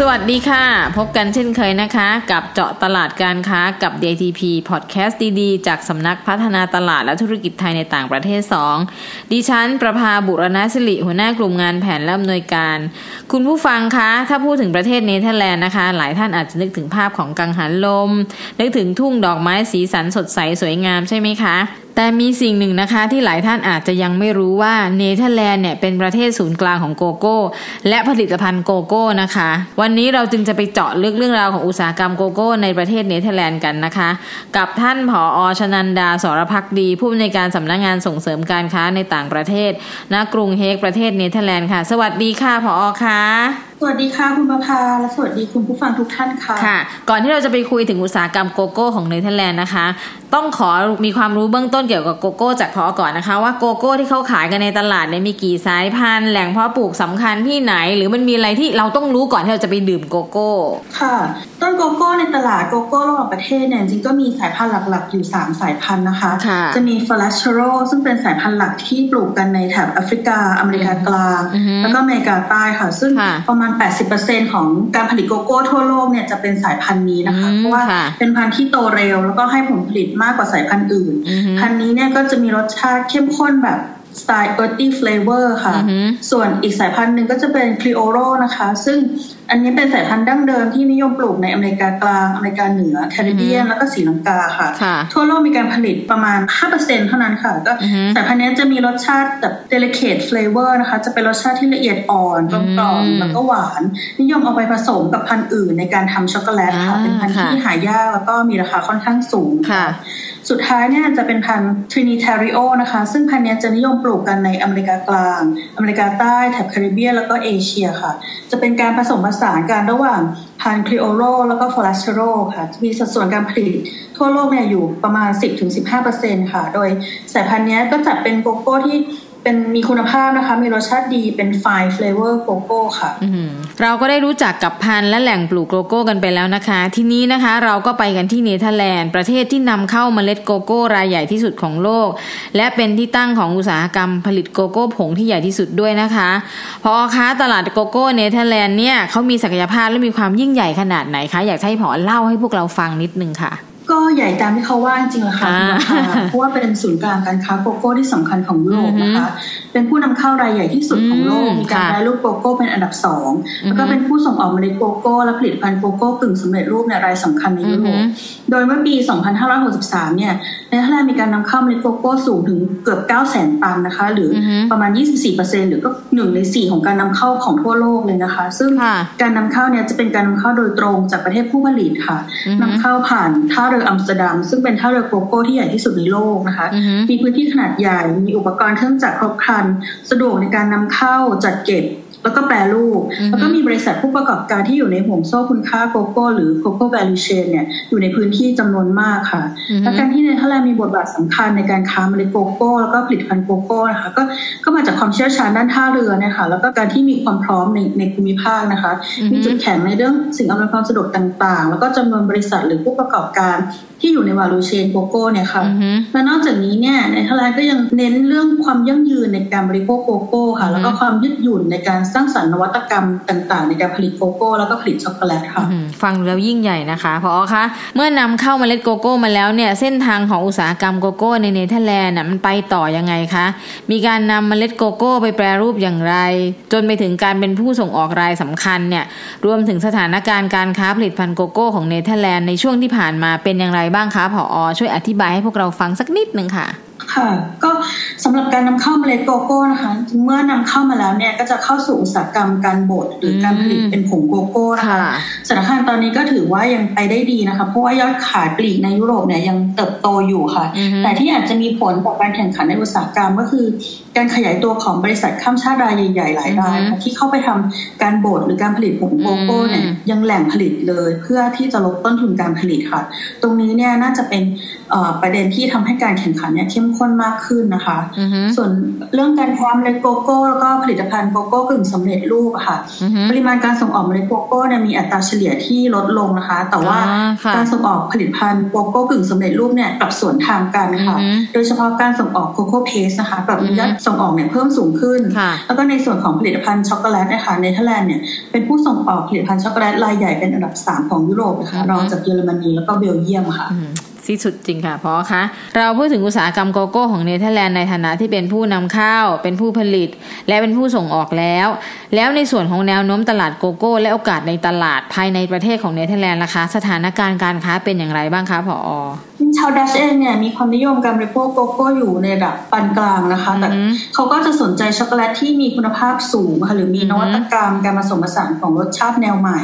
สวัสดีค่ะ พบกันเช่นเคยนะคะ กับเจาะตลาดการค้ากับ DTP Podcast ดีๆ จากสำนักพัฒนาตลาดและธุรกิจไทยในต่างประเทศ 2 ดิฉัน ประภาบุรณศิริหัวหน้ากลุ่มงานแผนและอำนวยการ คุณผู้ฟังคะ ถ้าพูดถึงประเทศเนเธอร์แลนด์นะคะ หลายท่านอาจจะนึกถึงภาพของกังหันลม นึกถึงทุ่งดอกไม้สีสันสดใสสวยงามใช่ไหมคะ แต่มีสิ่งหนึ่งนะคะที่หลายท่านอาจจะยังไม่รู้ว่าเนเธอร์แลนด์เนี่ยเป็นประเทศศูนย์กลางของโกโก้ และผลิตภัณฑ์โกโก้นะคะ วันนี้เราจึงจะไปเจาะลึกเรื่องราวของอุตสาหกรรมโกโก้ ในประเทศเนเธอร์แลนด์กันนะคะ กับท่านผอ. ชนันดาสรพักดี ผู้อำนวยการสำนักงานส่งเสริมการค้าในต่างประเทศณกรุงเฮกประเทศเนเธอร์แลนด์ค่ะ สวัสดีค่ะผอ.ค่ะสวัสดีค่ะคุณประภาและสวัสดีคุณผู้ฟังทุกท่านค่ะ ค่ะ ก่อนที่เราจะไปคุยถึงอุตสาหกรรมโกโก้ของเนเธอร์แลนด์นะคะ ต้องขอมีความรู้เบื้องต้นเกี่ยวกับโกโก้จากผอ.ก่อนนะคะ ว่าโกโก้ที่เขาขายกันในตลาดเนี่ยมีกี่สายพันธุ์แหล่งเพาะปลูกสำคัญที่ไหน หรือมันมีอะไรที่เราต้องรู้ก่อนที่เราจะไปดื่มโกโก้ ค่ะ ต้นโกโก้ในตลาดโกโก้ระหว่างประเทศเนี่ยจริงก็มีสายพันธุ์หลักๆ อยู่ 3 สายพันธุ์นะคะจะมี Forastero ซึ่งเป็นสายพันธุ์หลักที่ปลูกกันในแถบแอฟริกา อเมริกากลาง แล้วก็อเมริกาใต้ค่ะ ซึ่งประมาณ 80%ของการผลิตโกโก้ทั่วโลกเนี่ยจะเป็นสายพันธุ์นี้นะคะเพราะว่าเป็นพันธุ์ที่โตเร็ว แล้วก็ให้ผลผลิตมากกว่าสายพันธุ์อื่นพันธุ์นี้เนี่ยก็จะมีรสชาติเข้มข้นแบบสไตล์ earthy flavor ค่ะ ส่วนอีกสายพันธุ์หนึ่งก็จะเป็น Criollo นะคะ ซึ่งอันนี้เป็นสายพันธุ์ดั้งเดิมที่นิยมปลูกในอเมริกากลาง อเมริกาเหนือแคริบเบียนแล้วก็สีลังกาค่ะ ทั่วโลกมีการผลิตประมาณ 5%เท่านั้นค่ะ ก็สายพันธุ์นี้จะมีรสชาติแบบ delicate flavor นะคะ จะเป็นรสชาติที่ละเอียดอ่อนกลมกล่อมแล้วก็หวาน นิยมเอาไปผสมกับพันธุ์อื่นในการทำช็อกโกแลตค่ะ เป็นพันธุ์ที่หายากแล้วก็มีราคาค่อนข้างสูงค่ะ สุดท้ายเนี่ยจะเป็นพันธุ์ Trinitario นะคะ ซึ่งพันธุ์นี้จะนิยมปลูกกันในอเมริกากลาง อเมริกาใต้แถบแคริบเบียนแล้วก็เอเชียค่ะ จะเป็นการผสมผสานกันระหว่างพันธุ์ Criollo แล้วก็ Forastero ค่ะ มีสัดส่วนการผลิตทั่วโลกเนี่ยอยู่ประมาณ 10-15%ค่ะ โดยสายพันธุ์นี้ก็จัดเป็นโกโก้ที่ เป็นมีคุณภาพนะคะ มีรสชาติดีเป็นไฟเฟลเวอร์โกโก้ค่ะเราก็ได้รู้จักกับพันธุ์และแหล่งปลูกโกโก้กันไปแล้วนะคะ ทีนี้นะคะเราก็ไปกันที่เนเธอร์แลนด์ ประเทศที่นำเข้าเมล็ดโกโก้รายใหญ่ที่สุดของโลก และเป็นที่ตั้งของอุตสาหกรรมผลิตโกโก้ผงที่ใหญ่ที่สุดด้วยนะคะผอคะตลาดโกโก้เนเธอร์แลนด์เนี่ยเขามีศักยภาพและมีความยิ่งใหญ่ขนาดไหนคะ อยากให้ผอเล่าให้พวกเราฟังนิดนึงค่ะ ก็ใหญ่ตามที่เขาว่าจริงๆแหละค่ะเพราะว่าเป็นศูนย์กลางการค้าโกโก้ที่สำคัญของโลกนะคะ เป็นผู้นำเข้ารายใหญ่ที่สุดของโลก มีการแปรรูปโกโก้เป็นอันดับสองแล้วก็เป็นผู้ส่งออกเมล็ดโกโก้และผลิตภัณฑ์โกโก้กึ่งสำเร็จรูปในรายสำคัญในยุโรป โดยเมื่อปี 2563 เนี่ยเนเธอร์แลนด์มีการนำเข้าเมล็ดโกโก้สูงถึงเกือบ 9 0 0 0 0 0 ตันนะคะ หรือประมาณ 24%หรือก็หนึ่งใน4ของการนำเข้าของทั่วโลกเลยนะคะ ซึ่งการนำเข้าเนี่ยจะเป็นการนำเข้าโดยตรงจากประเทศผู้ผลิตค่ะนำเข้าผ่านท่าเรืออัมสเตอร์ดัมซึ่งเป็นท่าเรือโกโก้ที่ใหญ่ที่สุดในโลกนะคะ มีพื้นที่ขนาดใหญ่ มีอุปกรณ์เครื่องจักรครบครัน สะดวกในการนำเข้าจัดเก็บ แล้วก็แปรรูป แล้วก็มีบริษัทผู้ประกอบการที่อยู่ในห่วงโซ่คุณค่าโกโก้หรือโกโก้ value chain เนี่ยอยู่ในพื้นที่จำนวนมากค่ะ และการที่เนเธอร์แลนด์มีบทบาทสำคัญในการค้าเมล็ดโกโก้ แล้วก็ผลิตภัณฑ์โกโก้นะคะก็ก็มาจากความเชี่ยวชาญด้านท่าเรือนะคะแล้วก็การที่มีความพร้อมในในภูมิภาคนะคะ มีจุดแข็งในเรื่องสิ่งอำนวยความสะดวกต่าง ๆ แล้วก็จำนวนบริษัทหรือผู้ประกอบการที่อยู่ใน value chain โกโก้เนี่ยค่ะและนอกจากนี้เนี่ยเนเธอร์แลนด์ก็ยังเน้นเรื่องความยั่งยืนในการบริโภคโกโก้ค่ะ แล้วก็ความยืดหยุ่นในการสร้างสรรค์นวัตกรรมต่างๆ ในการผลิตโกโก้ แล้วก็ผลิตช็อกโกแลตค่ะฟังแล้วยิ่งใหญ่นะคะผอคะเมื่อนำเข้าเมล็ดโกโก้มาแล้วเนี่ยเส้นทางของอุตสาหกรรมโกโก้ในเนเธอร์แลนด์มันไปต่อยังไงคะมีการนำเมล็ดโกโก้ไปแปรรูปอย่างไร จนไปถึงการเป็นผู้ส่งออกรายสำคัญเนี่ยรวมถึงสถานการณ์การค้าผลิตภัณฑ์โกโก้ของเนเธอร์แลนด์ในช่วงที่ผ่านมาเป็นอย่างไรบ้างคะผอช่วยอธิบายให้พวกเราฟังสักนิดหนึ่งค่ะ ค่ะก็สำหรับการนำเข้าเมล็ดโกโก้นะคะ เมื่อนำเข้ามาแล้วเนี่ยก็จะเข้าสู่อุตสาหกรรมการบดหรือการผลิตเป็นผงโกโก้นะคะสถานการณ์ตอนนี้ก็ถือว่ายังไปได้ดีนะคะ เพราะว่ายอดขายปลีกในยุโรปเนี่ยยังเติบโตอยู่ค่ะ แต่ที่อาจจะมีผลต่อการแข่งขันในอุตสาหกรรมก็คือ การขยายตัวของบริษัทข้ามชาติรายใหญ่ๆหลายรายที่เข้าไปทำการบดหรือการผลิตผงโกโก้เนี่ยยังแหล่งผลิตเลย เพื่อที่จะลดต้นทุนการผลิตค่ะ ตรงนี้เนี่ยน่าจะเป็นประเด็นที่ทำให้การแข่งขันเนี่ยเข้มข้นมากขึ้นนะคะอือฮึส่วนเรื่องการแพมเมล็ดโกโก้ แล้วก็ผลิตภัณฑ์โกโก้กึ่งสำเร็จรูปอะค่ะอือฮึปริมาณการส่งออกเมล็ดโกโก้เนี่ยมีอัตราเฉลี่ยที่ลดลงนะคะ แต่ว่าอ่าค่ะการส่งออกผลิตภัณฑ์โกโก้กึ่งสำเร็จรูปเนี่ยกลับสวนทางกันค่ะอือฮึโดยเฉพาะการส่งออกโกโก้ paste นะคะกลับมียอดส่งออกเนี่ยเพิ่มสูงขึ้นค่ะแล้วก็ในส่วนของผลิตภัณฑ์ช็อกโกแลตนะคะเนเธอร์แลนด์เนี่ยเป็นผู้ส่งออกผลิตภัณฑ์ช็อกโกแลตรายใหญ่เป็นอันดับ 3 ของยุโรปนะคะอือฮึรองจากเยอรมนีแล้วก็เบลเยียมค่ะอืม ที่สุดจริงค่ะเพราะคะเราพูดถึงอุตสาหกรรมโกโก้ของเนเธอร์แลนด์ในฐานะที่เป็นผู้นำเข้า เป็นผู้ผลิต และเป็นผู้ส่งออกแล้ว แล้วในส่วนของแนวโน้มตลาดโกโก้ และโอกาสในตลาดภายในประเทศของเนเธอร์แลนด์ล่ะคะ สถานการณ์การค้าเป็นอย่างไรบ้างคะผอชาวดัตช์เองเนี่ยมีความนิยมการบริโภคโกโก้อยู่ในระดับปานกลางนะคะแต่อือฮึเขาก็จะสนใจช็อกโกแลตที่มีคุณภาพสูงค่ะหรือมีอือฮึนวัตกรรมการผสมผสานของรสชาติแนวใหม่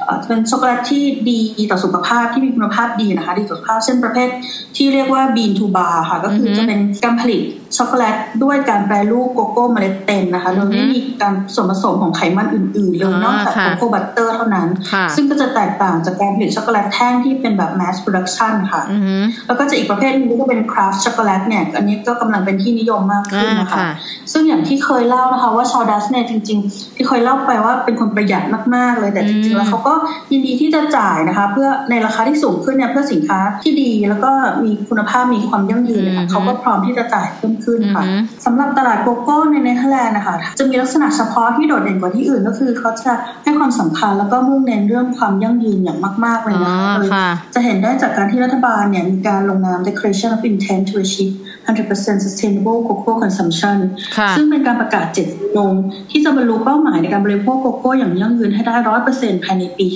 เอ่อเป็นช็อกโกแลตที่ดีต่อสุขภาพที่มีคุณภาพดีนะคะดีต่อสุขภาพเช่นประเภทที่เรียกว่า bean to bar ค่ะ ก็คืออือฮึจะเป็นการผลิต ช็อกโกแลตด้วยการแปรรูปโกโก้เมล็ดเต็มนะคะโดยไม่มีการส่วนผสมของไขมันอื่นๆเลยอ่านอกจากค่ะโกโก้ butter เท่านั้นค่ะซึ่งก็จะแตกต่างจากการผลิตช็อกโกแลตแท่งที่เป็นแบบ mass production ค่ะอือฮึแล้วก็จะอีกประเภทหนึ่งก็เป็น craft ช็อกโกแลตเนี่ย อันนี้ก็กำลังเป็นที่นิยมมากขึ้นนะคะอ่าค่ะซึ่งอย่างที่เคยเล่านะคะว่าชาวดัตช์เนี่ยจริง ๆ ที่เคยเล่าไปว่าเป็นคนประหยัดมากๆเลยแต่จริงๆแล้วเขาก็ยินดีที่จะจ่ายนะคะ เพื่อในราคาที่สูงขึ้นเนี่ยเพื่อสินค้าที่ดีแล้วก็มีคุณภาพมีความยั่งยืนเลยอืค่ะอฮึเขาก็พร้อมที่จะจ่ายเพิ่มขึ้นค่ะอือฮึสำหรับตลาดโกโก้ในเนเธอร์แลนด์นะคะจะมีลักษณะเฉพาะที่โดดเด่นกว่าที่อื่นก็คือเขาจะให้ความสำคัญแล้วก็มุ่งเน้นเรื่องความยั่งยืนอย่างมาก ๆ เลยอ๋อนะคะโดยค่ะจะเห็นได้จากการที่รัฐบาลเนี่ยมีการลงนาม Declaration of Intent to Achieve 100% Sustainable Cocoa Consumption ค่ะซึ่งเป็นการประกาศเจตจำนงที่จะบรรลุเป้าหมายในการบริโภคโกโก้อย่างยั่งยืนให้ได้100%ภายในปี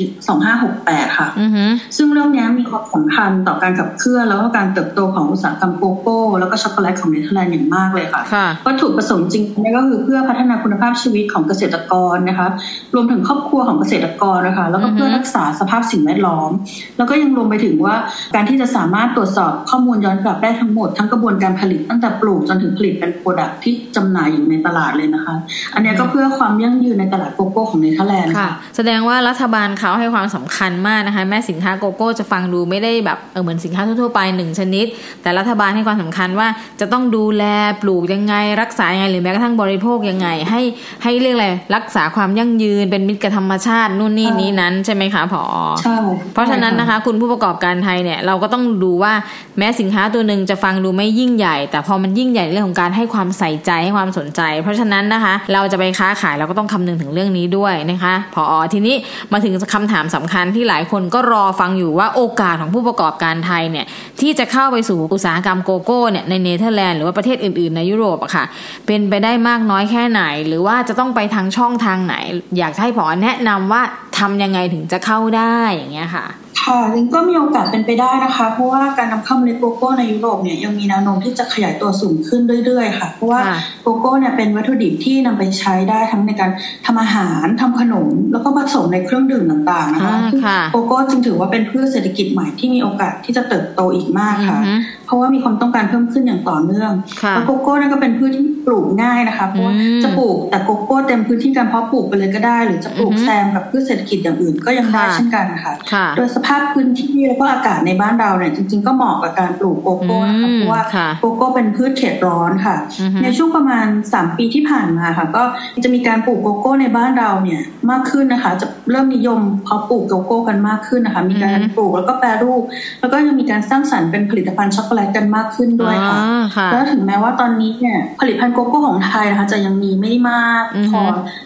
2568 ค่ะอือฮึซึ่งเรื่องนี้มีความสำคัญต่อการขับเคลื่อนแล้วก็การเติบโตของอุตสาหกรรมโกโก้ แล้วก็ช็อกโกแลตของเนเธอร์แลนด์อย่างมากเลยค่ะค่ะวัตถุประสงค์จริงๆเนี่ยก็คือเพื่อพัฒนาคุณภาพชีวิตของเกษตรกรนะคะ รวมถึงครอบครัวของเกษตรกรนะคะ แล้วก็เพื่ออือฮึรักษาสภาพสิ่งแวดล้อม แล้วก็ยังรวมไปถึงว่าการที่จะสามารถตรวจสอบข้อมูลย้อนกลับได้ทั้งหมดทั้งกระบวนการผลิตตั้งแต่ปลูกจนถึงผลิตเป็น product ที่จำหน่ายอยู่ในตลาดเลยนะคะ อันเนี้ยก็เพื่อความยั่งยืนในตลาดโกโก้ของเนเธอร์แลนด์ค่ะค่ะแสดงว่ารัฐบาลเขาให้ความสำคัญมากนะคะ แม้สินค้าโกโก้จะฟังดูไม่ได้แบบเออเหมือนสินค้าทั่วๆไปหนึ่งชนิด แต่รัฐบาลให้ความสำคัญว่าจะต้องดูแลปลูกยังไง รักษายังไงหรือแม้กระทั่งบริโภคยังไง ให้ให้เรียกอะไรรักษาความยั่งยืนเป็นมิตรกับธรรมชาตินู่นนี่ใช่นี้นั้นใช่ไหมคะผอใช่เพราะฉะนั้นนะคะ คุณผู้ประกอบการไทยเนี่ยเราก็ต้องดูว่าแม้สินค้าตัวหนึ่งจะฟังดูไม่ยิ่งใหญ่แต่พอมันยิ่งใหญ่เรื่องของการให้ความใส่ใจให้ความสนใจ เพราะฉะนั้นนะคะ เราจะไปค้าขายเราก็ต้องคำนึงถึงเรื่องนี้ด้วยนะคะผอทีนี้มาถึงคำถามสำคัญที่หลายคนก็รอฟังอยู่ว่าโอกาสของผู้ประกอบการไทยเนี่ยที่จะเข้าไปสู่อุตสาหกรรมโกโก้เนี่ยในเนเธอร์แลนด์หรือว่าประเทศอื่นๆในยุโรปอะค่ะเป็นไปได้มากน้อยแค่ไหน หรือว่าจะต้องไปทางช่องทางไหน อยากให้ ผอ. แนะนำว่าทำยังไงถึงจะเข้าได้อย่างเงี้ยค่ะ ค่ะจริงก็มีโอกาสเป็นไปได้นะคะ เพราะว่าการนำเข้าเมล็ดโกโก้ในยุโรปเนี่ยยังมีแนวโน้มที่จะขยายตัวสูงขึ้นเรื่อยๆ ค่ะ เพราะว่าค่ะโกโก้เนี่ยเป็นวัตถุดิบที่นำไปใช้ได้ทั้งในการทำอาหารทำขนม แล้วก็ผสมในเครื่องดื่มต่างๆนะคะอ่าซึ่งค่ะโกโก้จึงถือว่าเป็นพืชเศรษฐกิจใหม่ที่มีโอกาสที่จะเติบโตอีกมากค่ะอือฮึเพ ราะว่ามีความต้องการเพิ่มขึ้นอย่างต่อเนื่องค่ะแล้วโกโก้นั่นก็เป็นพืชที่ปลูกง่ายนะคะเพราะว่าอืมจะปลูกแต่โกโก้เต็มพื้นที่การเพาะปลูกไปเลยก็ได้ หรือจะปลูกอือฮึแซมกับพืชเศรษฐกิจอย่างอื่นก็ยังได้ค่ะเช่นกันนะคะค่ะโดยสภาพพื้นที่แล้วก็อากาศในบ้านเราเนี่ยจริง ๆ ก็เหมาะกับการปลูกโกโก้นะคะอืมเพราะว่าค่ะโกโก้เป็นพืชเขตร้อนค่ะอือฮึในช่วงประมาณ 3 ปีที่ผ่านมาค่ะ ก็จะมีการปลูกโกโก้ในบ้านเราเนี่ยมากขึ้นนะคะจะเริ่มนิยมเพาะปลูกโกโก้กันมากขึ้นนะคะ มีการอือฮึปลูกแล้วก็แปรรูป แล้วก็ยังมีการสร้างสรรค์เป็นผลิตภัณฑ์ช็อกโกแลตกันมากขึ้นด้วยค่ะอ่าค่ะแล้วถึงแม้ว่าตอนนี้เนี่ยผลิตภัณฑ์โกโก้ของไทยนะคะจะยังมีไม่มากอือฮึพอ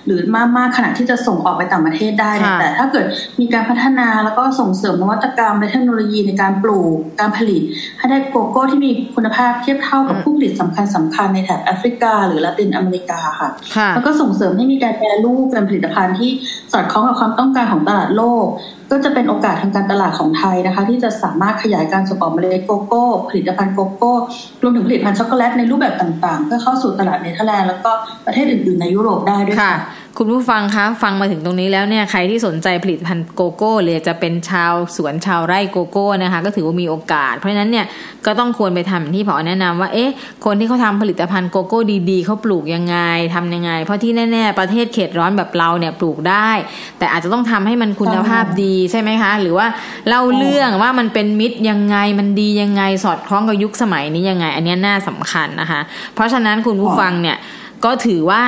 หรือมากมากขนาดที่จะส่งออกไปต่างประเทศได้เนี่ยค่ะแต่ถ้าเกิดมีการพัฒนาแล้วก็ส่งเสริมนวัตกรรมและเทคโนโลยีในการปลูกการผลิต ให้ได้โกโก้ที่มีคุณภาพเทียบเท่ากับผู้ผลิตสำคัญสำคัญในแถบแอฟริกา หรือละตินอเมริกาค่ะค่ะแล้วก็ส่งเสริมให้มีการแปรรูปเป็นผลิตภัณฑ์ที่สอดคล้องกับความความต้องการของตลาดโลก ก็จะเป็นโอกาสทางการตลาดของไทยนะคะ ที่จะสามารถขยายการส่งออกเมล็ดโกโก้ ผลิตภัณฑ์โกโก้ รวมถึงผลิตภัณฑ์ช็อกโกแลตในรูปแบบต่างๆ เพื่อเข้าสู่ตลาดเนเธอร์แลนด์แล้วก็ประเทศอื่นๆในยุโรปได้ด้วยค่ะ คุณผู้ฟังคะฟังมาถึงตรงนี้แล้วเนี่ยใครที่สนใจผลิตภัณฑ์โกโก้หรือจะเป็นชาวสวนชาวไร่โกโก้นะคะ ก็ถือว่ามีโอกาส เพราะฉะนั้นเนี่ยก็ต้องควรไปทำอย่าที่ผอแนะนำว่าเอ๊ะคนที่เขาทำผลิตภัณฑ์โกโก้ดีๆเขาปลูกยังไงทำยังไง เพราะที่แน่ๆประเทศเขตร้อนแบบเราเนี่ยปลูกได้ แต่อาจจะต้องทำให้มันคุณภาพดีใช่ไหมคะ หรือว่าเล่าเรื่องว่ามันเป็นมิตรยังไงมันดียังไงสอดคล้องกับยุคสมัยนี้ยังไง อันนี้น่าสำคัญนะคะ เพราะฉะนั้นคุณผู้ฟังเนี่ย ก็ถือว่า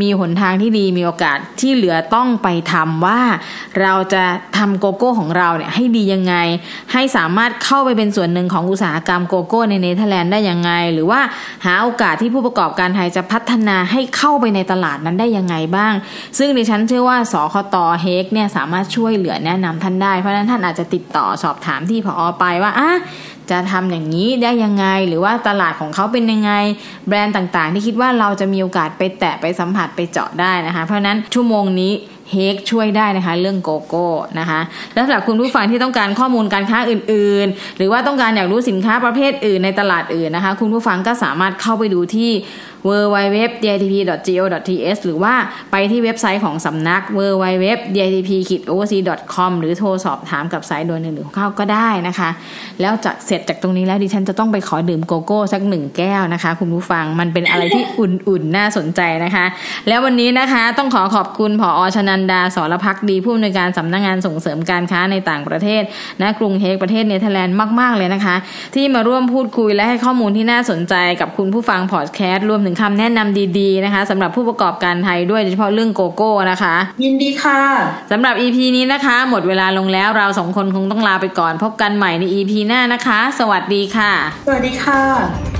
มีหนทางที่ดีมีโอกาสที่เหลือต้องไปทำว่า เราจะทำโกโก้ของเราเนี่ยให้ดียังไง ให้สามารถเข้าไปเป็นส่วนหนึ่งของอุตสาหกรรมโกโก้ในเนเธอร์แลนด์ได้ยังไง หรือว่าหาโอกาสที่ผู้ประกอบการไทยจะพัฒนาให้เข้าไปในตลาดนั้นได้ยังไงบ้าง ซึ่งดิฉันเชื่อว่าสคตเฮกเนี่ยสามารถช่วยเหลือแนะนำท่านได้เพราะนั้นท่านอาจจะติดต่อสอบถามที่ ผอ. ไปว่าอะ จะทำอย่างนี้ได้ยังไง หรือว่าตลาดของเขาเป็นยังไง แบรนด์ต่างๆ ที่คิดว่าเราจะมีโอกาสไปแตะไปสัมผัสไปเจาะได้นะคะ เพราะนั้นชั่วโมงนี้ เฮกช่วยได้นะคะเรื่องโกโก้นะคะแล้วสำหรับคุณผู้ฟังที่ต้องการข้อมูลการค้าอื่น ๆ หรือว่าต้องการอยากรู้สินค้าประเภทอื่นในตลาดอื่นนะคะ คุณผู้ฟังก็สามารถเข้าไปดูที่ w w w d i t p go t h หรือว่าไปที่เว็บไซต์ของสำนัก w w w d i t p o c com หรือโทรสอบถามกับสายด่วนหนึ่งหนึ่งหกเก้าก็ได้นะคะ แล้วจากเสร็จจากตรงนี้แล้วดิฉันจะต้องไปขอดื่มโกโก้สักหนึ่งแก้วนะคะ คุณผู้ฟังมันเป็นอะไรที่อุ่นๆน่าสนใจนะคะ แล้ววันนี้นะคะต้องขอขอบคุณผอชนันดาสรพักดีผู้อำนวยการสำนักงงานส่งเสริมการค้าในต่างประเทศณกรุงเฮกประเทศเนเธอร์แลนด์มาก ๆ เลยนะคะ ที่มาร่วมพูดคุยและให้ข้อมูลที่น่าสนใจกับคุณผู้ฟังพอดแคสต์รวมถึงคำแนะนำดีๆนะคะสำหรับผู้ประกอบการไทยด้วยโดยเฉพาะเรื่องโกโก้นะคะ ยินดีค่ะสำหรับ EP นี้นะคะ หมดเวลาลงแล้วเราสองคนคงต้องลาไปก่อน พบกันใหม่ใน EP หน้านะคะ สวัสดีค่ะ สวัสดีค่ะ